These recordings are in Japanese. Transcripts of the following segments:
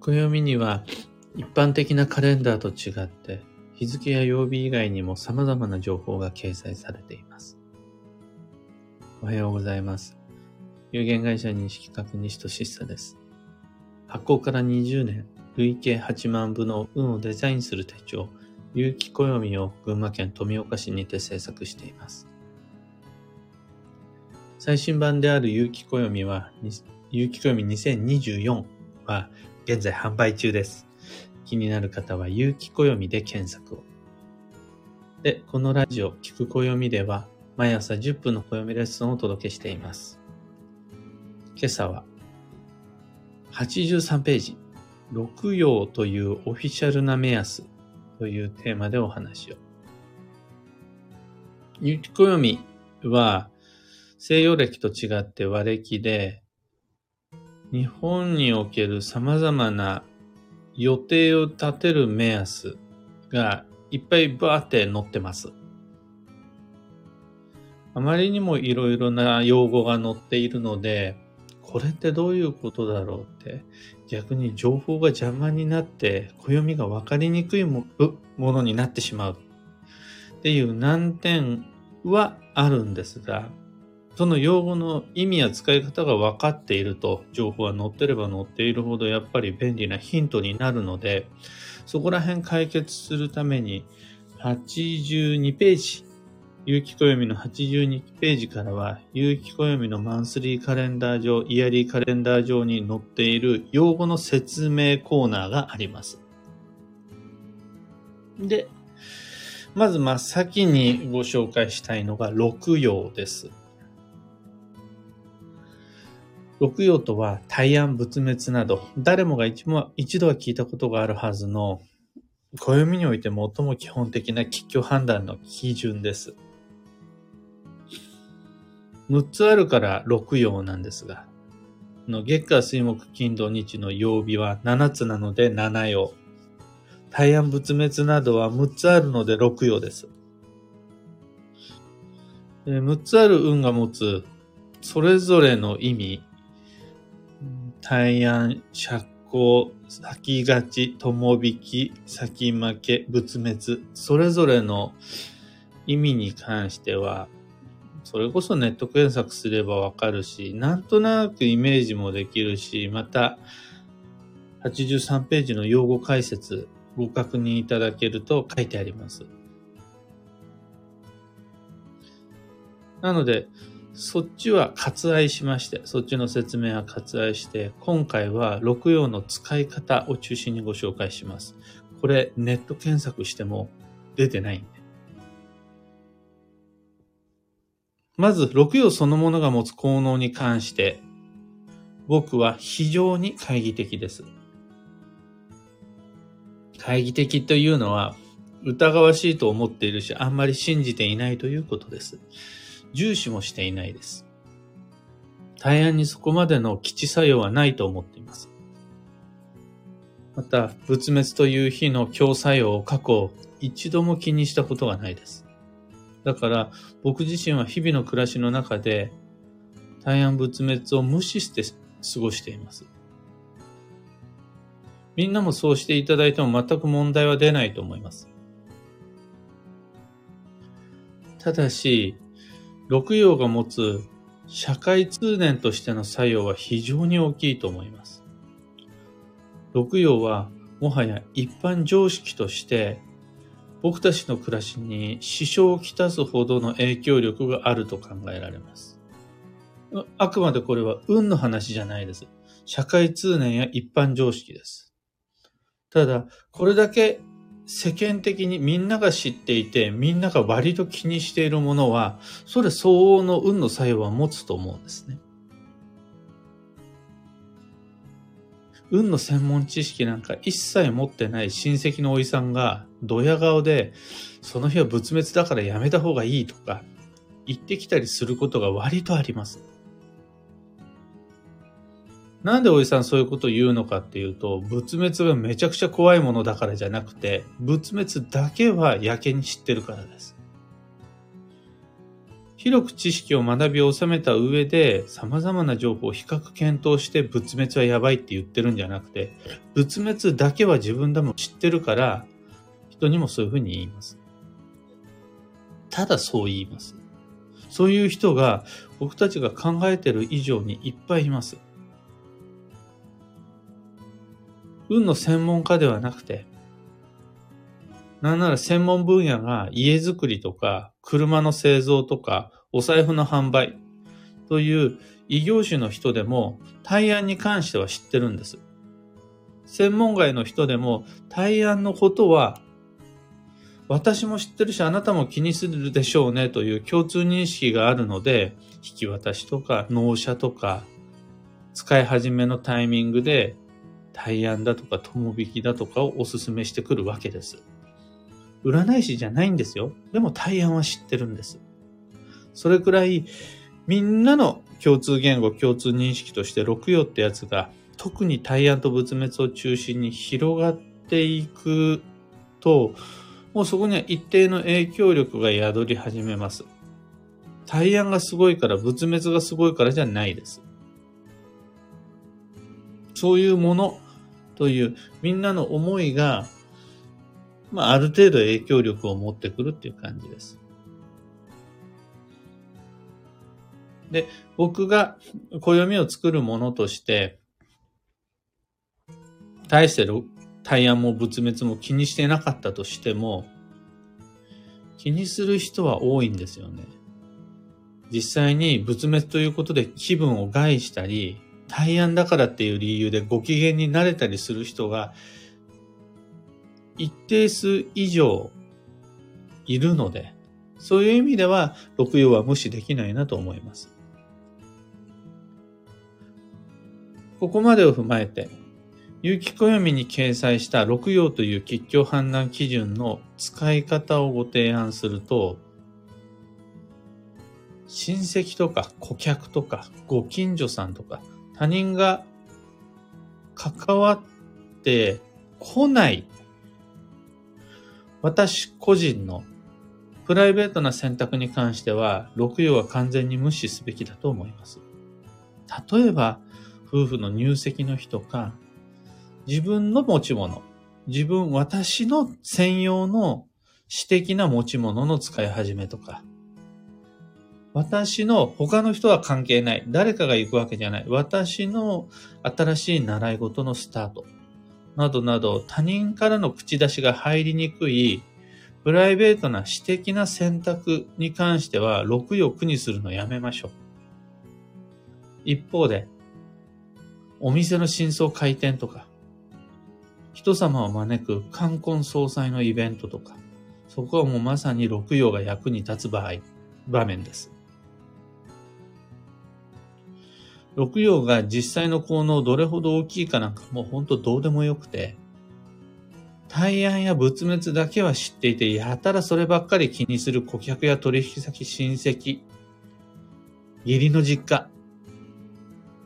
暦には一般的なカレンダーと違って日付や曜日以外にも様々な情報が掲載されています。おはようございます。有限会社認識確認としさです。発行から20年、累計8万部の運をデザインする手帳、有機暦を群馬県富岡市にて制作しています。最新版である有機暦は、有機暦2024は現在販売中です。気になる方は有機暦で検索を。で、このラジオ、聞く暦では、毎朝10分の暦レッスンをお届けしています。今朝は、83ページ、六曜というオフィシャルな目安というテーマでお話を。有機暦は、西洋暦と違って和暦で、日本における様々な予定を立てる目安がいっぱいバーって載ってます。あまりにもいろいろな用語が載っているので、これってどういうことだろうって逆に情報が邪魔になって暦が分かりにくいものになってしまうっていう難点はあるんですが、その用語の意味や使い方が分かっていると、情報が載ってれば載っているほどやっぱり便利なヒントになるので、そこら辺解決するために、82ページ、有機暦の82ページからは、有機暦のマンスリーカレンダー上、イヤリーカレンダー上に載っている用語の説明コーナーがあります。で、まず真っ先にご紹介したいのが六葉です。六葉とは大安仏滅など、誰もが一も一度は聞いたことがあるはずの、暦において最も基本的な吉居判断の基準です。6つあるから六葉なんですが、の月下水木金土日の曜日は7つなので7葉。大安仏滅などは6つあるので6葉です。6つある運が持つそれぞれの意味、大安、釈光、先勝ち、友引き、先負け、仏滅、それぞれの意味に関しては、それこそネット検索すればわかるし、なんとなくイメージもできるし、また、83ページの用語解説、ご確認いただけると書いてあります。なので、そっちは割愛しまして、そっちの説明は割愛して、今回は六葉の使い方を中心にご紹介します。これネット検索しても出てないんで。まず、六葉そのものが持つ効能に関して、僕は非常に懐疑的です。懐疑的というのは、疑わしいと思っているし、あんまり信じていないということです。重視もしていないです。大安にそこまでの基地作用はないと思っています。また、仏滅という日の強作用を過去一度も気にしたことがないです。だから、僕自身は日々の暮らしの中で、大安仏滅を無視して過ごしています。みんなもそうしていただいても全く問題は出ないと思います。ただし、六葉が持つ社会通念としての作用は非常に大きいと思います。六葉はもはや一般常識として僕たちの暮らしに支障をきたすほどの影響力があると考えられます。あくまでこれは運の話じゃないです。社会通念や一般常識です。ただ、これだけ世間的にみんなが知っていて、みんなが割と気にしているものは、それ相応の運の作用は持つと思うんですね。運の専門知識なんか一切持ってない親戚のおじさんが、ドヤ顔で、その日は仏滅だからやめた方がいいとか、言ってきたりすることが割とあります。なんでおじさんそういうことを言うのかっていうと、仏滅がめちゃくちゃ怖いものだからじゃなくて、仏滅だけはやけに知ってるからです。広く知識を学び収めた上で、様々な情報を比較検討して仏滅はやばいって言ってるんじゃなくて、仏滅だけは自分でも知ってるから、人にもそういうふうに言います。ただそう言います。そういう人が僕たちが考えてる以上にいっぱいいます。運の専門家ではなくて、なんなら専門分野が家づくりとか、車の製造とか、お財布の販売という異業種の人でも対案に関しては知ってるんです。専門外の人でも対案のことは私も知ってるしあなたも気にするでしょうねという共通認識があるので引き渡しとか納車とか使い始めのタイミングで対案だとか友引きだとかをお勧めしてくるわけです。占い師じゃないんですよ。でも対案は知ってるんです。それくらい、みんなの共通言語、共通認識として六葉ってやつが、特に対案と仏滅を中心に広がっていくと、もうそこには一定の影響力が宿り始めます。対案がすごいから仏滅がすごいからじゃないです。そういうものというみんなの思いがまあ、ある程度影響力を持ってくるっていう感じです。で、僕が暦を作るものとして、大して対案も仏滅も気にしてなかったとしても、気にする人は多いんですよね。実際に仏滅ということで気分を害したり、対案だからっていう理由でご機嫌になれたりする人が一定数以上いるので、そういう意味では、六葉は無視できないなと思います。ここまでを踏まえて、有機暦に掲載した六葉という吉祥判断基準の使い方をご提案すると、親戚とか顧客とかご近所さんとか他人が関わってこない私個人のプライベートな選択に関しては、六葉は完全に無視すべきだと思います。例えば、夫婦の入籍の日とか、自分の持ち物、自分、私の専用の私的な持ち物の使い始めとか、私の他の人は関係ない。誰かが行くわけじゃない。私の新しい習い事のスタート。などなど他人からの口出しが入りにくいプライベートな私的な選択に関しては6欲苦にするのやめましょう。一方で、お店の真相開店とか、人様を招く冠婚葬祭のイベントとか、そこはもうまさに六葉が役に立つ場合、場面です。六葉が実際の効能どれほど大きいかなんかもうほんとどうでもよくて、対案や仏滅だけは知っていて、やたらそればっかり気にする顧客や取引先、親戚、義理の実家、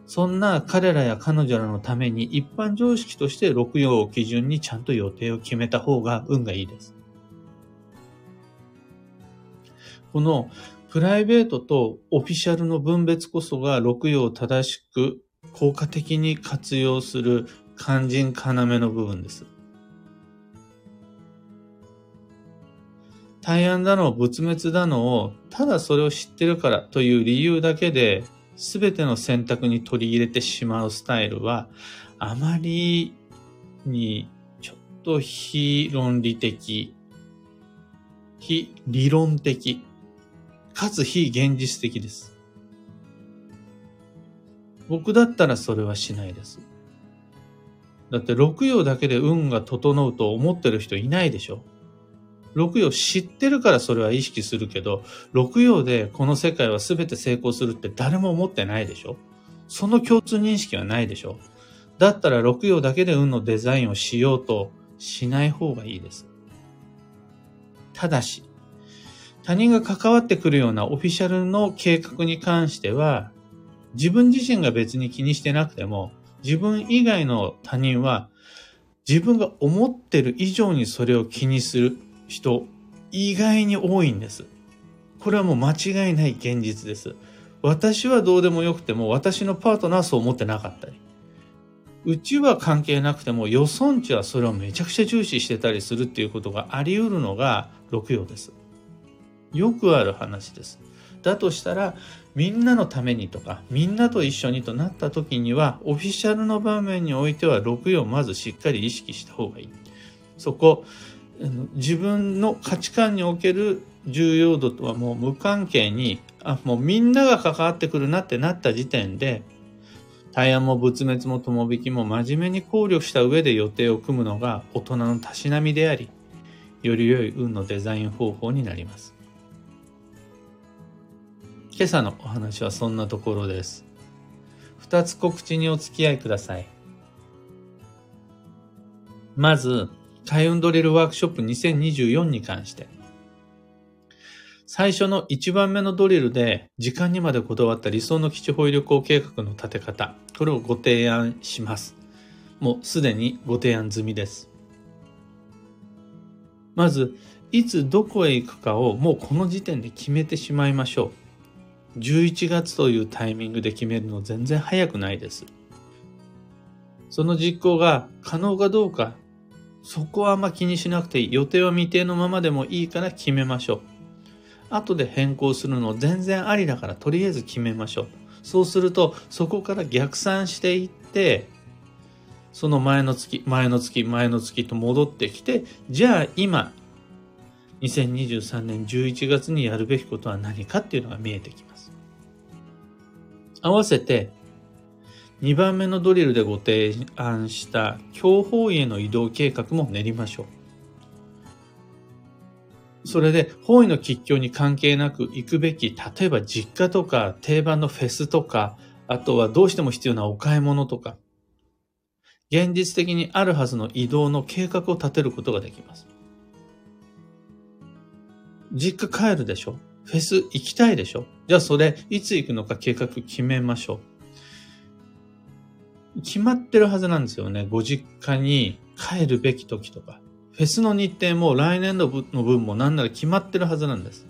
そんな彼らや彼女らのために一般常識として六葉を基準にちゃんと予定を決めた方が運がいいです。このプライベートとオフィシャルの分別こそが六葉を正しく効果的に活用する肝心要の部分です。対案だの、仏滅だのを、ただそれを知ってるからという理由だけで、すべての選択に取り入れてしまうスタイルは、あまりにちょっと非論理的、非理論的かつ非現実的です。僕だったらそれはしないです。だって六葉だけで運が整うと思ってる人いないでしょ六葉知ってるからそれは意識するけど、六葉でこの世界は全て成功するって誰も思ってないでしょその共通認識はないでしょだったら六葉だけで運のデザインをしようとしない方がいいです。ただし、他人が関わってくるようなオフィシャルの計画に関しては、自分自身が別に気にしてなくても、自分以外の他人は、自分が思ってる以上にそれを気にする人、意外に多いんです。これはもう間違いない現実です。私はどうでもよくても、私のパートナーはそう思ってなかったり。うちは関係なくても、予算値はそれをめちゃくちゃ重視してたりするっていうことがあり得るのが六曜です。よくある話です。だとしたら、みんなのためにとか、みんなと一緒にとなった時には、オフィシャルの場面においては6曜まずしっかり意識した方がいい。そこ、自分の価値観における重要度とはもう無関係に、あ、もうみんなが関わってくるなってなった時点で、大安も仏滅も友引きも真面目に考慮した上で予定を組むのが大人のたしなみであり、より良い運のデザイン方法になります。今朝のお話はそんなところです。二つ告知にお付き合いください。まず、開運ドリルワークショップ2024に関して。最初の1番目のドリルで時間にまでこだわった理想の基地保有旅行計画の立て方、これをご提案します。もうすでにご提案済みです。まず、いつどこへ行くかをもうこの時点で決めてしまいましょう。11月というタイミングで決めるの全然早くないです。その実行が可能かどうか、そこはあんま気にしなくていい。予定は未定のままでもいいから決めましょう。後で変更するの全然ありだからとりあえず決めましょう。そうするとそこから逆算していってその前の月、前の月、前の月と戻ってきてじゃあ今2023年11月にやるべきことは何かっていうのが見えてきます。合わせて2番目のドリルでご提案した強方位への移動計画も練りましょう。それで、方位の吉祥に関係なく行くべき、例えば実家とか定番のフェスとか、あとはどうしても必要なお買い物とか、現実的にあるはずの移動の計画を立てることができます。実家帰るでしょ？フェス行きたいでしょ？じゃあそれ、いつ行くのか計画決めましょう。決まってるはずなんですよね。ご実家に帰るべき時とか。フェスの日程も来年度の分も何なら決まってるはずなんです。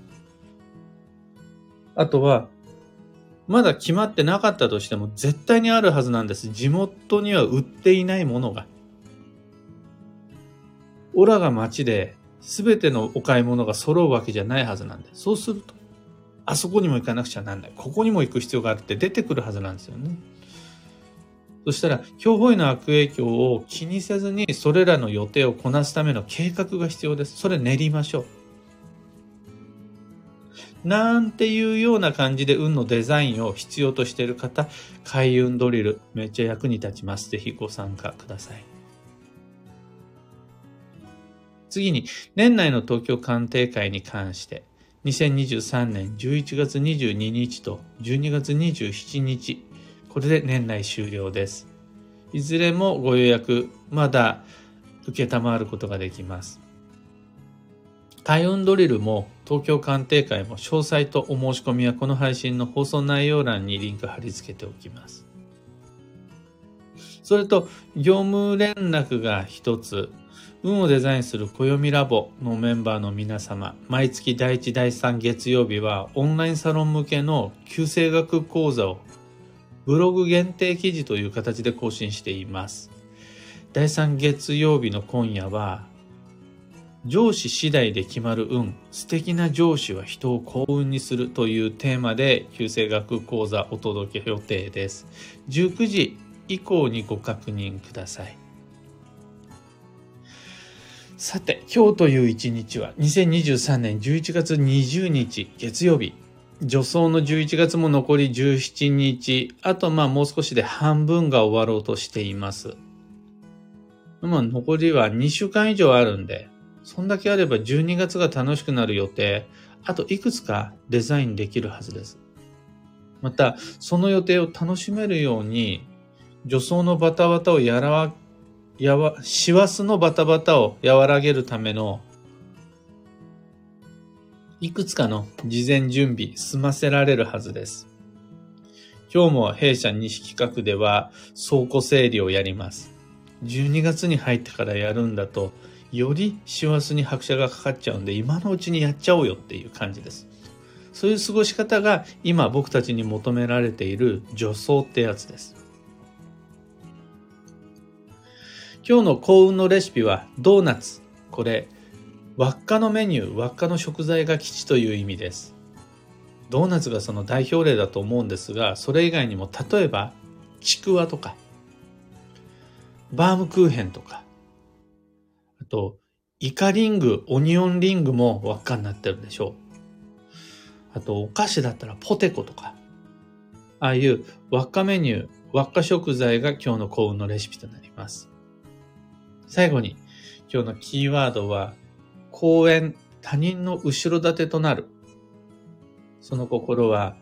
あとは、まだ決まってなかったとしても絶対にあるはずなんです。地元には売っていないものが。オラが街で全てのお買い物が揃うわけじゃないはずなんで。そうすると、あそこにも行かなくちゃなんない。ここにも行く必要があるって出てくるはずなんですよね。そしたら、標本への悪影響を気にせずに、それらの予定をこなすための計画が必要です。それ練りましょう。なんていうような感じで運のデザインを必要としている方、開運ドリル、めっちゃ役に立ちます。ぜひご参加ください。次に、年内の東京鑑定会に関して、2023年11月22日と12月27日、これで年内終了です。いずれもご予約、まだ受ることができます。開運ドリルも東京鑑定会も詳細とお申し込みはこの配信の放送内容欄にリンク貼り付けておきます。それと業務連絡が一つ、運をデザインする暦ラボのメンバーの皆様、毎月第1第3月曜日はオンラインサロン向けの旧生学講座をブログ限定記事という形で更新しています。第3月曜日の今夜は、上司次第で決まる運、素敵な上司は人を幸運にするというテーマで、旧生学講座お届け予定です。19時以降にご確認ください。さて、今日という一日は2023年11月20日月曜日、助走の11月も残り17日、あとまあもう少しで半分が終わろうとしています。まあ残りは2週間以上あるんで、そんだけあれば12月が楽しくなる予定、あといくつかデザインできるはずです。また、その予定を楽しめるように、助走のバタバタをやらやわ、師走のバタバタを和らげるためのいくつかの事前準備済ませられるはずです。今日も弊社西企画では倉庫整理をやります。12月に入ってからやるんだと、より師走に拍車がかかっちゃうんで、今のうちにやっちゃおうよっていう感じです。そういう過ごし方が今僕たちに求められている助走ってやつです。今日の幸運のレシピはドーナツ。これ、輪っかのメニュー、輪っかの食材が基地という意味です。ドーナツがその代表例だと思うんですが、それ以外にも例えば、ちくわとか、バームクーヘンとか、あと、イカリング、オニオンリングも輪っかになってるでしょう。あと、お菓子だったらポテコとか、ああいう輪っかメニュー、輪っか食材が今日の幸運のレシピとなります。最後に、今日のキーワードは、公園、他人の後ろ盾となる。その心は、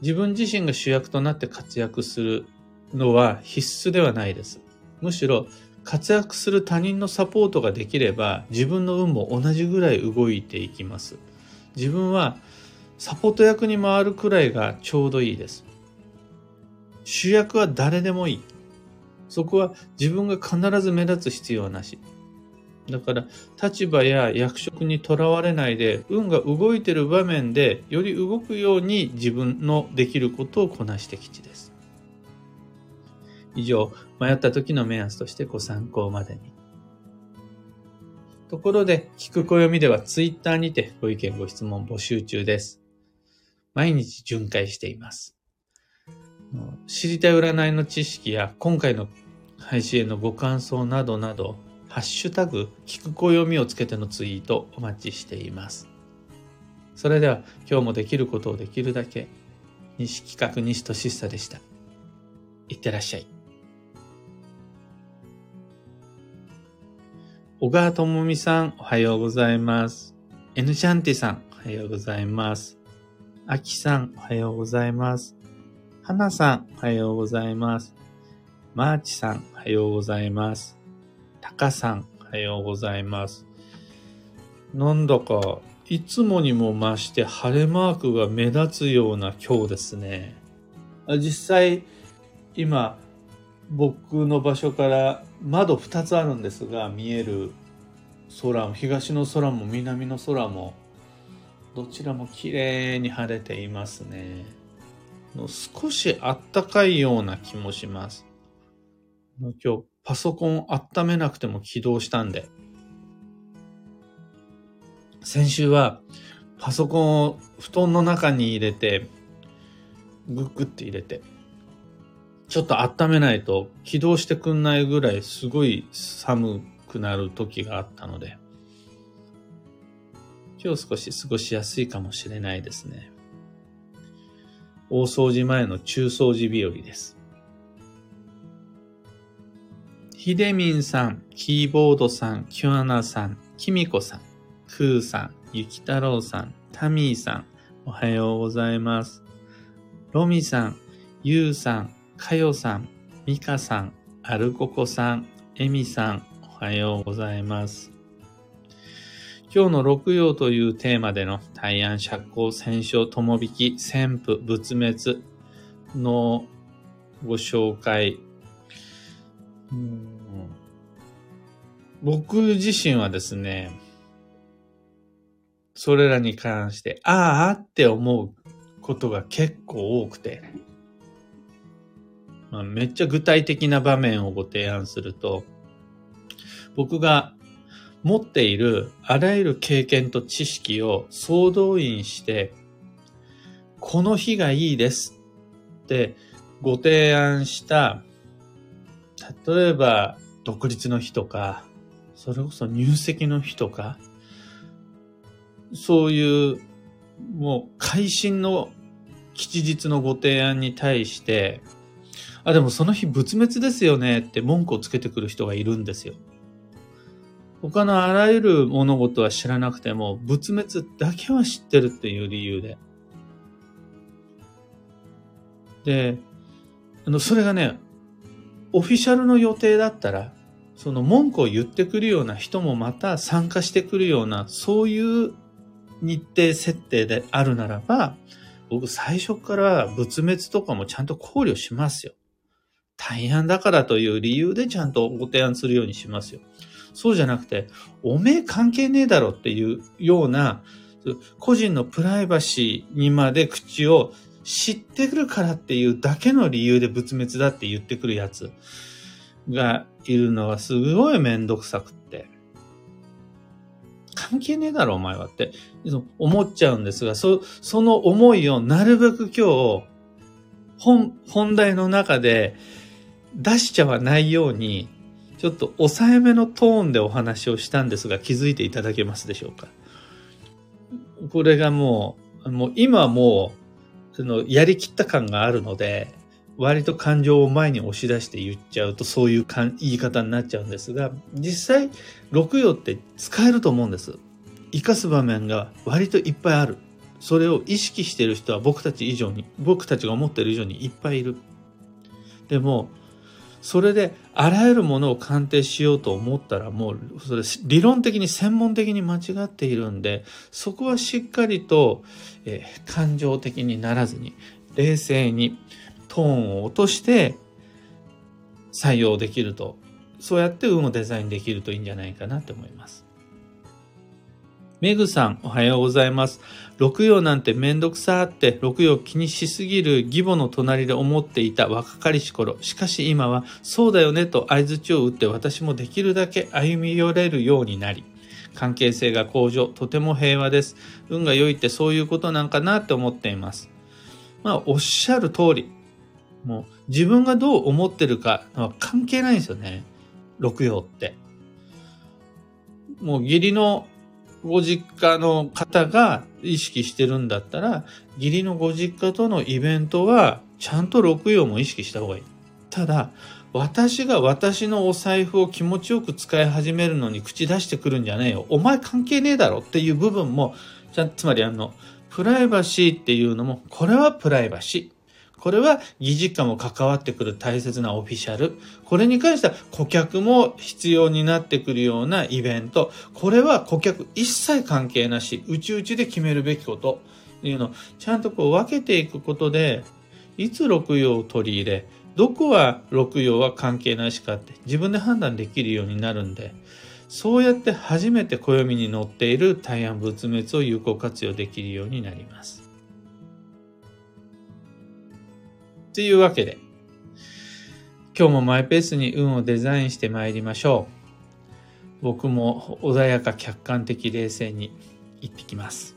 自分自身が主役となって活躍するのは必須ではないです。むしろ活躍する他人のサポートができれば自分の運も同じぐらい動いていきます。自分はサポート役に回るくらいがちょうどいいです。主役は誰でもいい。そこは自分が必ず目立つ必要はなし。だから立場や役職にとらわれないで運が動いてる場面でより動くように自分のできることをこなしてきちです。以上、迷った時の目安としてご参考までに。ところで、聞く暦ではツイッターにてご意見ご質問募集中です。毎日巡回しています。知りたい占いの知識や今回の配信へのご感想などなど、ハッシュタグ、聞く暦をつけてのツイートお待ちしています。それでは今日もできることをできるだけ、西企画西俊久でした。いってらっしゃい。小川智美さん、おはようございます。エヌシャンティさん、おはようございます。アキさん、おはようございます。花さん、おはようございます。マーチさん、おはようございます。タカさん、おはようございます。なんだか、いつもにも増して晴れマークが目立つような今日ですね。実際、今、僕の場所から窓2つあるんですが見える空も東の空も南の空もどちらも綺麗に晴れていますね少しあったかいような気もします今日パソコン温めなくても起動したんで先週はパソコンを布団の中に入れてグッグって入れてちょっと温めないと起動してくんないぐらいすごい寒くなる時があったので、今日少し過ごしやすいかもしれないですね。大掃除前の中掃除日和です。ひでみんさん、キーボードさん、キュアナさん、きみこさん、くーさん、ゆきたろうさん、タミーさん、おはようございます。ロミさん、ゆうさん、かよさん、みかさん、アルココさん、えみさん、おはようございます。今日の六曜というテーマでの大安、釈光、戦勝、友引き、旋風、仏滅のご紹介。僕自身はですね、それらに関して、ああって思うことが結構多くて、まあ、めっちゃ具体的な場面をご提案すると、僕が持っているあらゆる経験と知識を総動員して、この日がいいですってご提案した、例えば独立の日とか、それこそ入籍の日とか、そういうもう会心の吉日のご提案に対して、あ、でもその日仏滅ですよねって文句をつけてくる人がいるんですよ。他のあらゆる物事は知らなくても、仏滅だけは知ってるっていう理由で。で、あの、それがね、オフィシャルの予定だったら、その文句を言ってくるような人もまた参加してくるような、そういう日程設定であるならば、僕最初から仏滅とかもちゃんと考慮しますよ。大安だからという理由でちゃんとご提案するようにしますよ。そうじゃなくて、おめえ関係ねえだろっていうような、個人のプライバシーにまで口を知ってくるからっていうだけの理由で仏滅だって言ってくるやつがいるのはすごいめんどくさくって。関係ねえだろ、お前はって、思っちゃうんですが、そ、その思いをなるべく今日、本、本題の中で出しちゃわないように、ちょっと抑えめのトーンでお話をしたんですが、気づいていただけますでしょうか？これがもう、もう今もう、その、やりきった感があるので、割と感情を前に押し出して言っちゃうとそういうかん言い方になっちゃうんですが、実際、六葉って使えると思うんです。生かす場面が割といっぱいある。それを意識している人は僕たち以上に、僕たちが思っている以上にいっぱいいる。でも、それであらゆるものを鑑定しようと思ったらもうそれ理論的に専門的に間違っているんでそこはしっかりと、えー、感情的にならずに冷静にトーンを落として採用できるとそうやって運をデザインできるといいんじゃないかなと思います。メグさん、おはようございます。六葉なんてめんどくさーって六葉気にしすぎる義母の隣で思っていた若かりし頃。しかし今はそうだよねと合図を打って私もできるだけ歩み寄れるようになり。関係性が向上、とても平和です。運が良いってそういうことなんかなって思っています。まあ、おっしゃる通り。もう自分がどう思ってるかは関係ないんですよね。六葉って。もう義理のご実家の方が意識してるんだったら、義理のご実家とのイベントは、ちゃんと六曜も意識した方がいい。ただ、私が私のお財布を気持ちよく使い始めるのに口出してくるんじゃねえよ。お前関係ねえだろっていう部分も、ちゃつまりあの、プライバシーっていうのも、これはプライバシー。これは議事課も関わってくる大切なオフィシャル。これに関しては顧客も必要になってくるようなイベント。これは顧客一切関係なし、うちうちで決めるべきことっていうのをちゃんとこう分けていくことで、いつ六葉を取り入れ、どこは六葉は関係なしかって自分で判断できるようになるんで、そうやって初めて暦に載っている大安仏滅を有効活用できるようになります。というわけで、今日もマイペースに運をデザインして参りましょう。僕も穏やか客観的冷静に行ってきます。